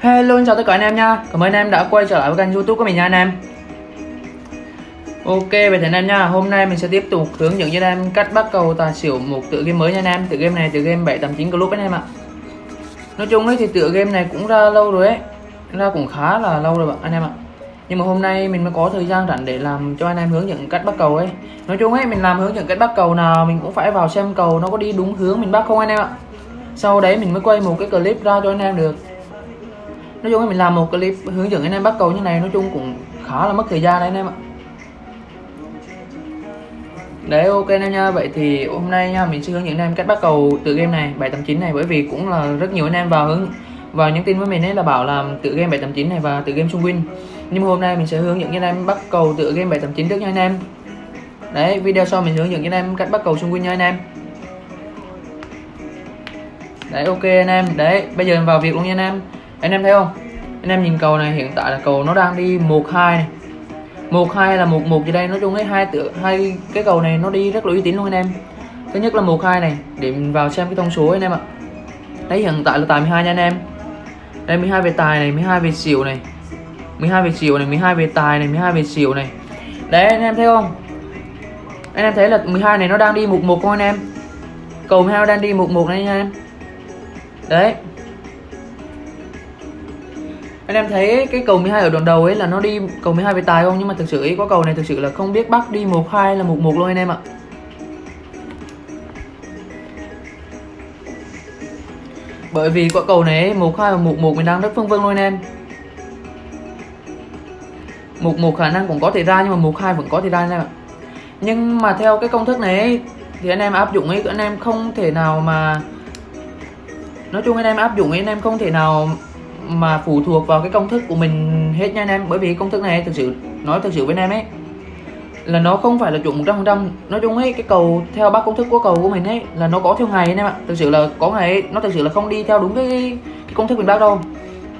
Hello, xin chào tất cả anh em nha. Cảm ơn anh em đã quay trở lại với kênh youtube của mình nha anh em. Ok, vậy thì anh em nha Hôm nay mình sẽ tiếp tục hướng dẫn cho anh em cách bắt cầu tài xỉu một tựa game mới nha anh em. Tựa game này tựa game 789 Club anh em ạ. Nói chung ấy thì tựa game này cũng ra lâu rồi ấy. Ra cũng khá là lâu rồi bạn anh em ạ. Nhưng mà hôm nay mình mới có thời gian rảnh để làm cho anh em hướng dẫn cách bắt cầu ấy. Nói chung ấy mình làm hướng dẫn cách bắt cầu nào mình cũng phải vào xem cầu nó có đi đúng hướng mình bắt không anh em ạ. Sau đấy mình mới quay một cái clip ra cho anh em được nói chung là mình làm một clip hướng dẫn anh em bắt cầu như này, nói chung cũng khá là mất thời gian đấy anh em ạ. Đấy, ok anh em nha. Vậy thì hôm nay nha, mình sẽ hướng dẫn anh em cách bắt cầu tự game này 789 này, bởi vì cũng là rất nhiều anh em vào hướng, vào những tin với mình ấy là bảo làm tự game 789 này và tự game xung win. Nhưng mà hôm nay mình sẽ hướng dẫn anh em bắt cầu tự game 789 trước nha anh em. Đấy, video sau mình hướng dẫn anh em cách bắt cầu xung win nha anh em. Đấy, ok anh em. Đấy, bây giờ vào việc luôn nha anh em anh em thấy không? Anh em nhìn cầu này, hiện tại là cầu nó đang đi một hai này. Một hai là một một gì đây? Nói chung ấy, hai tự hai cái cầu này nó đi rất là uy tín luôn anh em. Thứ nhất là một hai này, để mình vào xem cái thông số anh em ạ. Đấy, hiện tại là tài 12 nha anh em. Đây 12 về tài này 12 về xỉu này. 12 về xỉu này 12 về tài này 12 về xỉu này. Đấy, anh em thấy không? Anh em thấy là 12 này nó đang đi một một không anh em? Cầu 12 đang đi một một này nha anh em. Đấy anh em thấy cái cầu 12 ở đoạn đầu ấy là nó đi cầu 12 về tài không? Nhưng mà thực sự ấy, có cầu này thực sự là không biết bắt đi một hai là một một luôn anh em ạ. Bởi vì quả cầu này một hai và một một mình đang rất phân vân luôn anh em. Một một khả năng cũng có thể ra nhưng mà một hai vẫn có thể ra anh em ạ. Nhưng mà theo cái công thức này thì anh em áp dụng ấy, anh em không thể nào mà nói chung anh em áp dụng ấy, anh em không thể nào mà phụ thuộc vào cái công thức của mình hết nha anh em. Bởi vì công thức này thực sự nói thực sự với anh em ấy là nó không phải là chuẩn 100% nói chung ấy cái cầu theo bác công thức của cầu của mình ấy là nó có theo ngày anh em ạ. Thực sự là có ngày ấy, nó thực sự là không đi theo đúng cái, cái công thức mình bác đâu.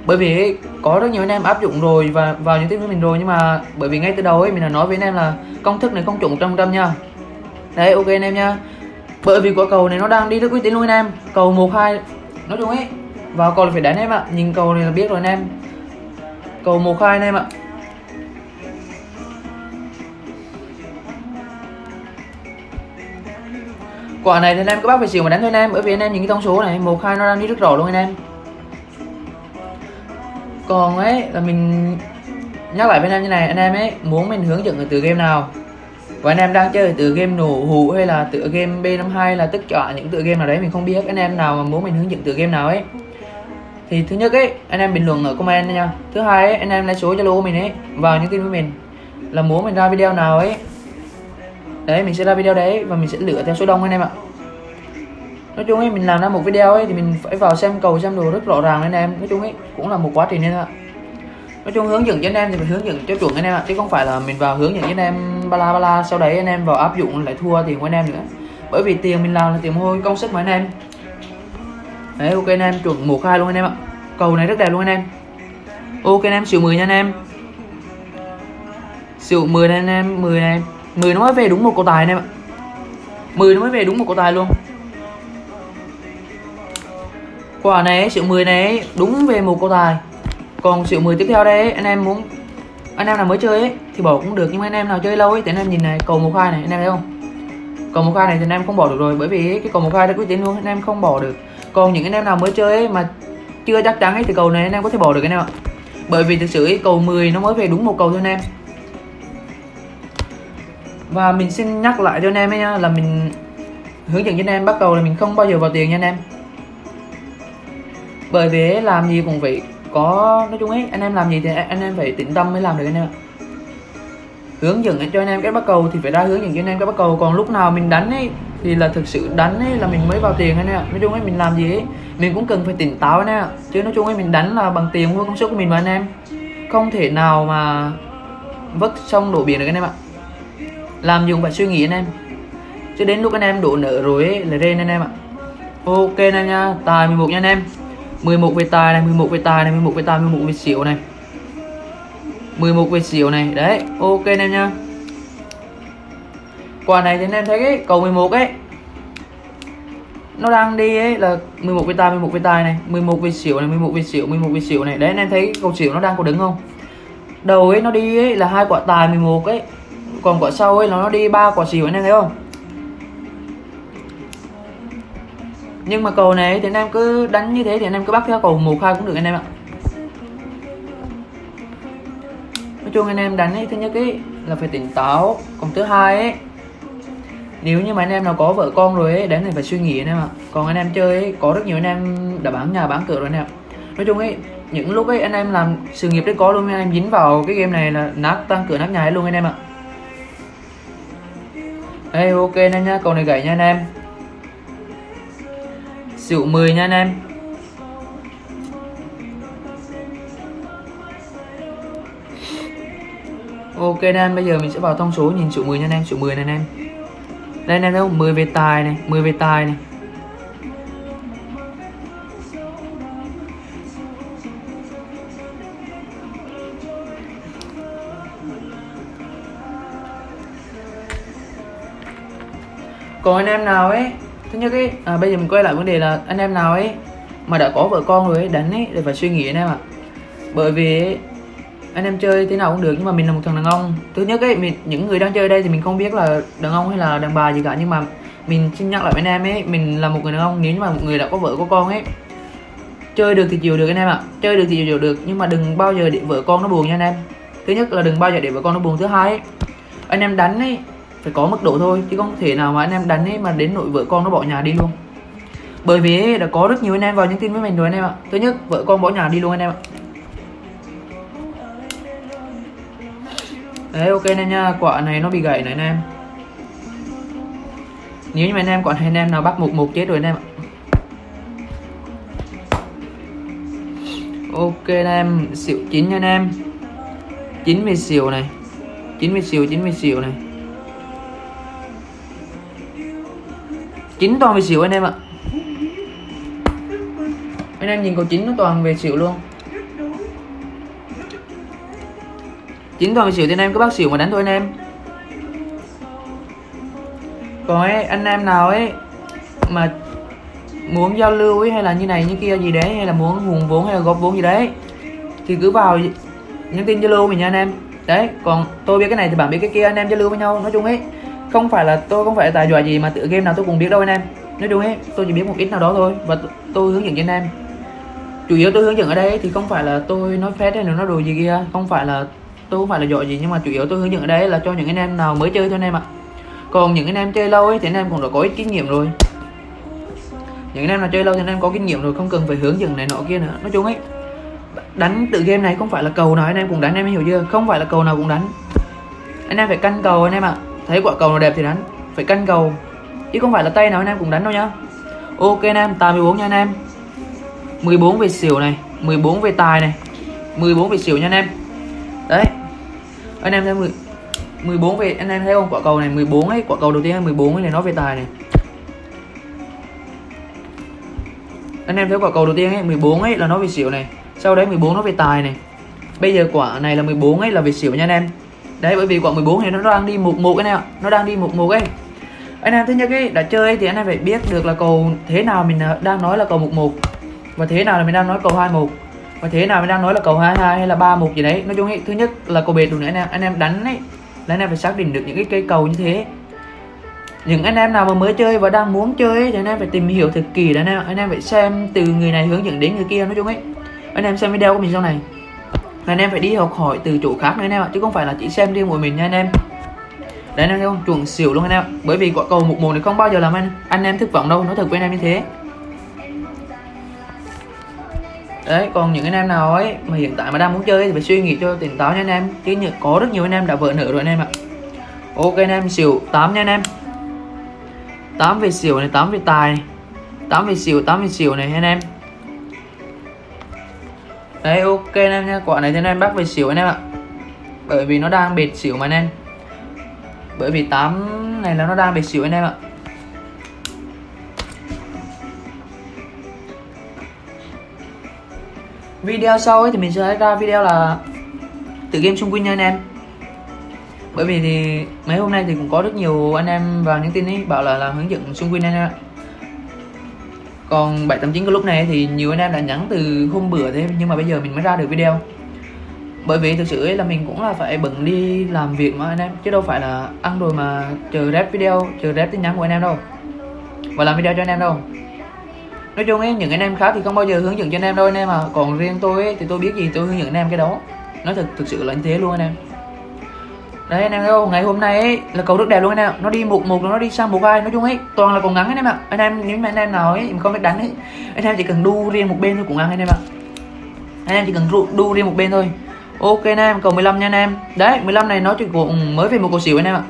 Bởi vì ấy, có rất nhiều anh em áp dụng rồi và vào những tin với mình rồi. Nhưng mà bởi vì ngay từ đầu ấy mình đã nói với anh em là công thức này không chuẩn 100% nha. Đấy ok anh em nha. Bởi vì quả cầu này nó đang đi rất uy tín luôn anh em. Cầu một hai nói chung ấy vào cầu là phải đánh em ạ. Nhìn cầu này là biết rồi anh em. Cầu một hai anh em ạ. Quả này thì anh em các bác phải xỉu mà đánh thôi anh em, bởi vì anh em những cái thông số này một hai nó đang đi rất rõ luôn anh em. Còn ấy là mình nhắc lại với anh em như này, anh em ấy muốn mình hướng dẫn từ game nào? Và anh em đang chơi từ game nổ hũ hay là tựa game B52 là tất cả những tựa game nào đấy mình không biết, anh em nào mà muốn mình hướng dẫn tựa game nào ấy? Thì thứ nhất ấy anh em bình luận ở comment nha. Thứ hai ấy, anh em lấy số zalo của mình ấy vào những tin với mình. Là muốn mình ra video nào ấy đấy mình sẽ ra video đấy và mình sẽ lựa theo số đông anh em ạ. Nói chung ấy mình làm ra một video ấy thì mình phải vào xem cầu xem đồ rất rõ ràng anh em. Nói chung ấy cũng là một quá trình nên ạ. Nói chung hướng dẫn cho anh em thì mình hướng dẫn cho chuẩn anh em ạ chứ không phải là mình vào hướng dẫn cho anh em ba la ba la sau đấy anh em vào áp dụng lại thua tiền của anh em nữa. Bởi vì tiền mình làm là tiền hôi công sức mà anh em đấy ok anh em, chuẩn một hai luôn anh em ạ. Cầu này rất đẹp luôn anh em. Ok anh em, xỉu 10 nha anh em. Xỉu 10 anh em 10 này. 10 nó mới về đúng một cầu tài anh em ạ. 10 nó mới về đúng một cầu tài luôn. Quả này, xỉu 10 này, đúng về một cầu tài. Còn xỉu 10 tiếp theo đây, anh em muốn, anh em nào mới chơi ấy, thì bỏ cũng được, nhưng mà anh em nào chơi lâu ấy, thì anh em nhìn này, cầu một khai này, anh em thấy không? Cầu một khai này thì anh em không bỏ được rồi, bởi vì cái cầu một khai đã quyết định luôn, anh em không bỏ được còn những anh em nào mới chơi ấy mà chưa chắc chắn ấy thì cầu này anh em có thể bỏ được anh em ạ. Bởi vì thực sự ấy, cầu 10 nó mới về đúng một cầu thôi anh em. Và mình xin nhắc lại cho anh em ấy nha là mình hướng dẫn cho anh em bắt cầu là mình không bao giờ vào tiền nha anh em. Bởi vì làm gì cũng phải có nói chung ấy anh em làm gì thì anh em phải tĩnh tâm mới làm được anh em ạ. Hướng dẫn cho anh em cách bắt cầu thì phải ra hướng dẫn cho anh em cách bắt cầu. Còn lúc nào mình đánh ấy thì là thực sự đánh ấy, là mình mới vào tiền anh em ạ nói chung ấy, mình làm gì ấy, mình cũng cần phải tỉnh táo anh em ạ chứ nói chung ấy, mình đánh là bằng tiền mua công sức của mình mà anh em. Không thể nào mà vất xong đổ biển được anh em ạ. Làm dùng phải suy nghĩ anh em. Chứ đến lúc anh em đổ nợ rồi ấy, là lên anh em ạ. Ok anh em nha, tài 11 nha anh em. 11 về tài này 11 về tài này 11 về tài 11 về xỉu này. 11 về xỉu này, đấy, ok anh em nha quả này thì anh em thấy cái cầu 11 ấy. Nó đang đi ấy, là 11 về tài 11 về tài này 11 về xỉu này 11 về xỉu 11 về xỉu này. Đấy anh em thấy cầu xỉu nó đang có đứng không? Đầu ấy, nó đi ấy là hai quả tài 11 ấy, còn quả sau ấy là nó đi ba quả xỉu, anh em thấy không? Nhưng mà cầu này thì anh em cứ đánh như thế thì anh em cứ bắt theo cầu một hai cũng được, anh em ạ. Nói chung anh em đánh ấy, thứ nhất ấy là phải tỉnh táo, còn thứ hai ấy nếu như mà anh em nào có vợ con rồi ấy đến thì phải suy nghĩ anh em ạ. Còn anh em chơi ấy, có rất nhiều anh em đã bán nhà bán cửa rồi anh em nói chung ấy những lúc ấy anh em làm sự nghiệp đấy có luôn anh em dính vào cái game này là nát tăng cửa nát nhà ấy luôn anh em ạ. Đây ok anh em nha cầu này gãy nha anh em. Xỉu 10 nha anh em. Ok anh em, bây giờ mình sẽ vào thông số nhìn xỉu 10 nha anh em, xỉu 10 này anh em. Đây này đâu 10 về tài này, 10 về tài này. Còn anh em nào ấy thứ nhất ấy à, bây giờ mình quay lại vấn đề là anh em nào ấy mà đã có vợ con rồi ấy đánh ấy thì phải suy nghĩ anh em ạ. Bởi vì ấy, anh em chơi thế nào cũng được nhưng mà mình là một thằng đàn ông. Thứ nhất ấy mình những người đang chơi đây thì mình không biết là đàn ông hay là đàn bà gì cả nhưng mà mình xin nhắc lại với anh em ấy mình là một người đàn ông nếu như mà một người đã có vợ có con ấy chơi được thì chịu được anh em ạ. Chơi được thì chịu được nhưng mà đừng bao giờ để vợ con nó buồn nha anh em. Thứ nhất là đừng bao giờ để vợ con nó buồn. Thứ hai ấy, anh em đánh ấy phải có mức độ thôi chứ không thể nào mà anh em đánh ấy mà đến nội vợ con nó bỏ nhà đi luôn. Bởi vì đã có rất nhiều anh em vào nhắn tin với mình rồi anh em ạ. Thứ nhất vợ con bỏ nhà đi luôn anh em ạ. Đấy ok anh em nha, quả này nó bị gãy này anh em. Nếu như mà anh em, quả này anh em nào bắt một một chết rồi anh em ạ. Ok anh em, xỉu chín nha anh em. Chín mươi xỉu này. Chín mươi xỉu, chín mươi xỉu này. Chín toàn về xỉu anh em ạ. Anh em nhìn cầu chín nó toàn về xỉu luôn. Chín toàn xỉu thì anh em, cứ bắt xỉu mà đánh thôi anh em. Còn ấy, anh em nào ấy mà muốn giao lưu ấy, hay là như này, như kia gì đấy, hay là muốn hùng vốn, hay là góp vốn gì đấy, thì cứ vào nhắn tin zalo mình nha anh em. Đấy, còn tôi biết cái này thì bạn biết cái kia, anh em giao lưu với nhau, nói chung ấy, không phải là tôi không phải là tài giỏi gì mà tự game nào tôi cũng biết đâu anh em. Nói chung ấy, tôi chỉ biết một ít nào đó thôi, và tôi hướng dẫn cho anh em. Chủ yếu tôi hướng dẫn ở đây thì không phải là tôi nói phép hay là nói đồ gì kia, không phải là tôi không phải là giỏi gì nhưng mà chủ yếu tôi hướng dẫn ở đây là cho những anh em nào mới chơi thôi anh em ạ còn những anh em chơi lâu ấy thì anh em cũng đã có ít kinh nghiệm rồi những anh em nào chơi lâu thì anh em có kinh nghiệm rồi không cần phải hướng dẫn này nọ kia nữa nói chung ấy đánh tự game này không phải là cầu nào anh em cũng đánh em hiểu chưa không phải là cầu nào cũng đánh anh em phải canh cầu anh em ạ thấy quả cầu nào đẹp thì đánh phải canh cầu chứ không phải là tay nào anh em cũng đánh đâu nhá ok anh em 14 nha anh em 14 về xỉu này 14 về tài này 14 về xỉu nha anh em đấy. Anh em thấy 10, 14 về anh em thấy không? Quả cầu này 14 ấy quả cầu đầu tiên là 14 ấy này nó về tài này. Anh em thấy quả cầu đầu tiên ấy 14 ấy là nó về xỉu này sau đấy 14 nó về tài này. Bây giờ quả này là 14 ấy là về xỉu nha anh em. Đấy bởi vì quả 14 này nó đang đi một một anh em ạ nó đang đi một một ấy. Anh em thứ nhất ấy đã chơi thì anh em phải biết được là cầu thế nào mình ờ, đang nói là cầu một một và thế nào là mình đang nói cầu hai một và thế nào mình đang nói là cầu hai hai hay là ba một gì đấy nói chung ấy thứ nhất là cầu bệt đủ nữa anh em anh em đánh ấy là anh em phải xác định được những cái cây cầu như thế những anh em nào mà mới chơi và đang muốn chơi ấy, thì anh em phải tìm hiểu thật kỳ đấy anh em anh em phải xem từ người này hướng dẫn đến người kia nói chung ấy anh em xem video của mình sau này là anh em phải đi học hỏi từ chỗ khác nữa anh em ạ chứ không phải là chỉ xem riêng của mình nha anh em đấy anh em không chuẩn xỉu luôn anh em bởi vì quả cầu một một này không bao giờ làm anh anh em thất vọng đâu nói thật với anh em như thế đấy còn những anh em nào ấy mà hiện tại mà đang muốn chơi thì phải suy nghĩ cho tỉnh táo nha anh em. Chứ như, có rất nhiều anh em đã vỡ nợ rồi anh em ạ. Ok anh em xỉu 8 nha anh em. 8 về xỉu này 8 về tài này. 8 về xỉu 8 về xỉu này anh em. Đấy ok anh em nha. Quả này cho anh em bắt về xỉu anh em ạ. Bởi vì nó đang bệt xỉu mà anh em. Bởi vì 8 này là nó đang bệt xỉu anh em ạ. Video sau ấy thì mình sẽ ra video là tự game xung quanh nha anh em. Bởi vì thì mấy hôm nay thì cũng có rất nhiều anh em vào những tin ấy, bảo là làm hướng dẫn xung quanh anh em ạ. Còn 789 cái lúc này thì nhiều anh em đã nhắn từ hôm bữa thế, nhưng mà bây giờ mình mới ra được video. Bởi vì thực sự ấy là mình cũng là phải bận đi làm việc mà anh em, chứ đâu phải là ăn rồi mà chờ rep video, chờ rep tin nhắn của anh em đâu. Và làm video cho anh em đâu nói chung ấy những anh em khác thì không bao giờ hướng dẫn cho anh em đâu anh em à còn riêng tôi ấy, thì tôi biết gì tôi hướng dẫn anh em cái đó nói thật thực sự là như thế luôn anh em đấy anh em thấy không ngày hôm nay ấy, là cầu rất đẹp luôn anh em nó đi một một nó đi sang một hai nói chung ấy toàn là cầu ngắn anh em ạ anh em nếu mà anh em nào ấy không biết đánh ấy anh em chỉ cần đu riêng một bên thôi cũng ăn anh em ạ anh em chỉ cần đu, đu riêng một bên thôi ok anh em cầu 15 nha anh em đấy 15 này nó chỉ cũng mới về một cầu xỉu anh em ạ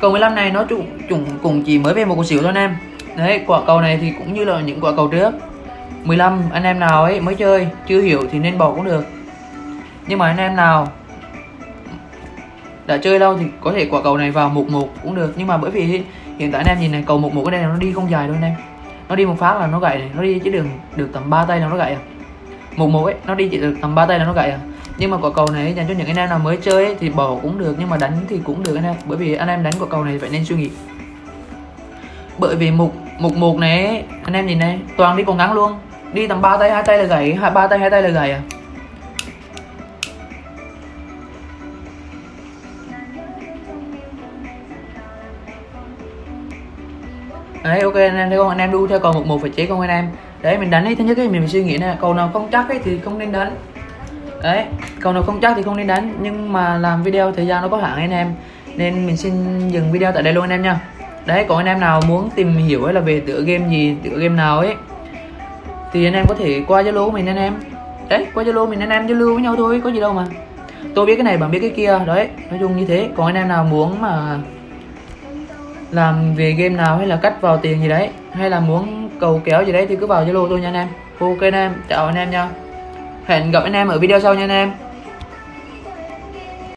cầu 15 này nó cũng, cũng, cũng chỉ mới về một cầu xỉu thôi anh em đấy quả cầu này thì cũng như là những quả cầu trước. 15 anh em nào ấy mới chơi chưa hiểu thì nên bỏ cũng được. Nhưng mà anh em nào đã chơi lâu thì có thể quả cầu này vào mục một cũng được. Nhưng mà bởi vì hiện tại anh em nhìn này cầu mục một cái đây nó đi không dài đâu anh em. Nó đi một phát là nó gãy này nó đi chứ đường được tầm 3 tay là nó gãy à. Một một ấy nó đi chỉ được tầm 3 tay là nó gãy à. Nhưng mà quả cầu này dành cho những anh em nào mới chơi ấy, thì bỏ cũng được nhưng mà đánh thì cũng được anh em. Bởi vì anh em đánh quả cầu này phải nên suy nghĩ. Bởi vì mục mục một này anh em nhìn này toàn đi còn ngắn luôn. Đi tầm ba tay, hai tay là gãy, hai ba tay, hai tay là gãy à? Đấy, ok, anh em thấy không? Anh em đu theo cầu một một phải chế không anh em? Đấy, mình đánh ấy, thứ nhất cái mình phải suy nghĩ nè, cầu nào không chắc ấy thì không nên đánh. Đấy, cầu nào không chắc thì không nên đánh, nhưng mà làm video thời gian nó có hạn anh em. Nên mình xin dừng video tại đây luôn anh em nha đấy còn anh em nào muốn tìm hiểu hay là về tựa game gì, tựa game nào ấy, thì anh em có thể qua zalo của mình anh em. Đấy, qua zalo mình anh em giao lưu với nhau thôi, có gì đâu mà. Tôi biết cái này, bạn biết cái kia. Đấy, nói chung như thế. Còn anh em nào muốn mà làm về game nào hay là cách vào tiền gì đấy, hay là muốn cầu kéo gì đấy thì cứ vào zalo tôi nha anh em. Ok anh em, chào anh em nha. Hẹn gặp anh em ở video sau nha anh em.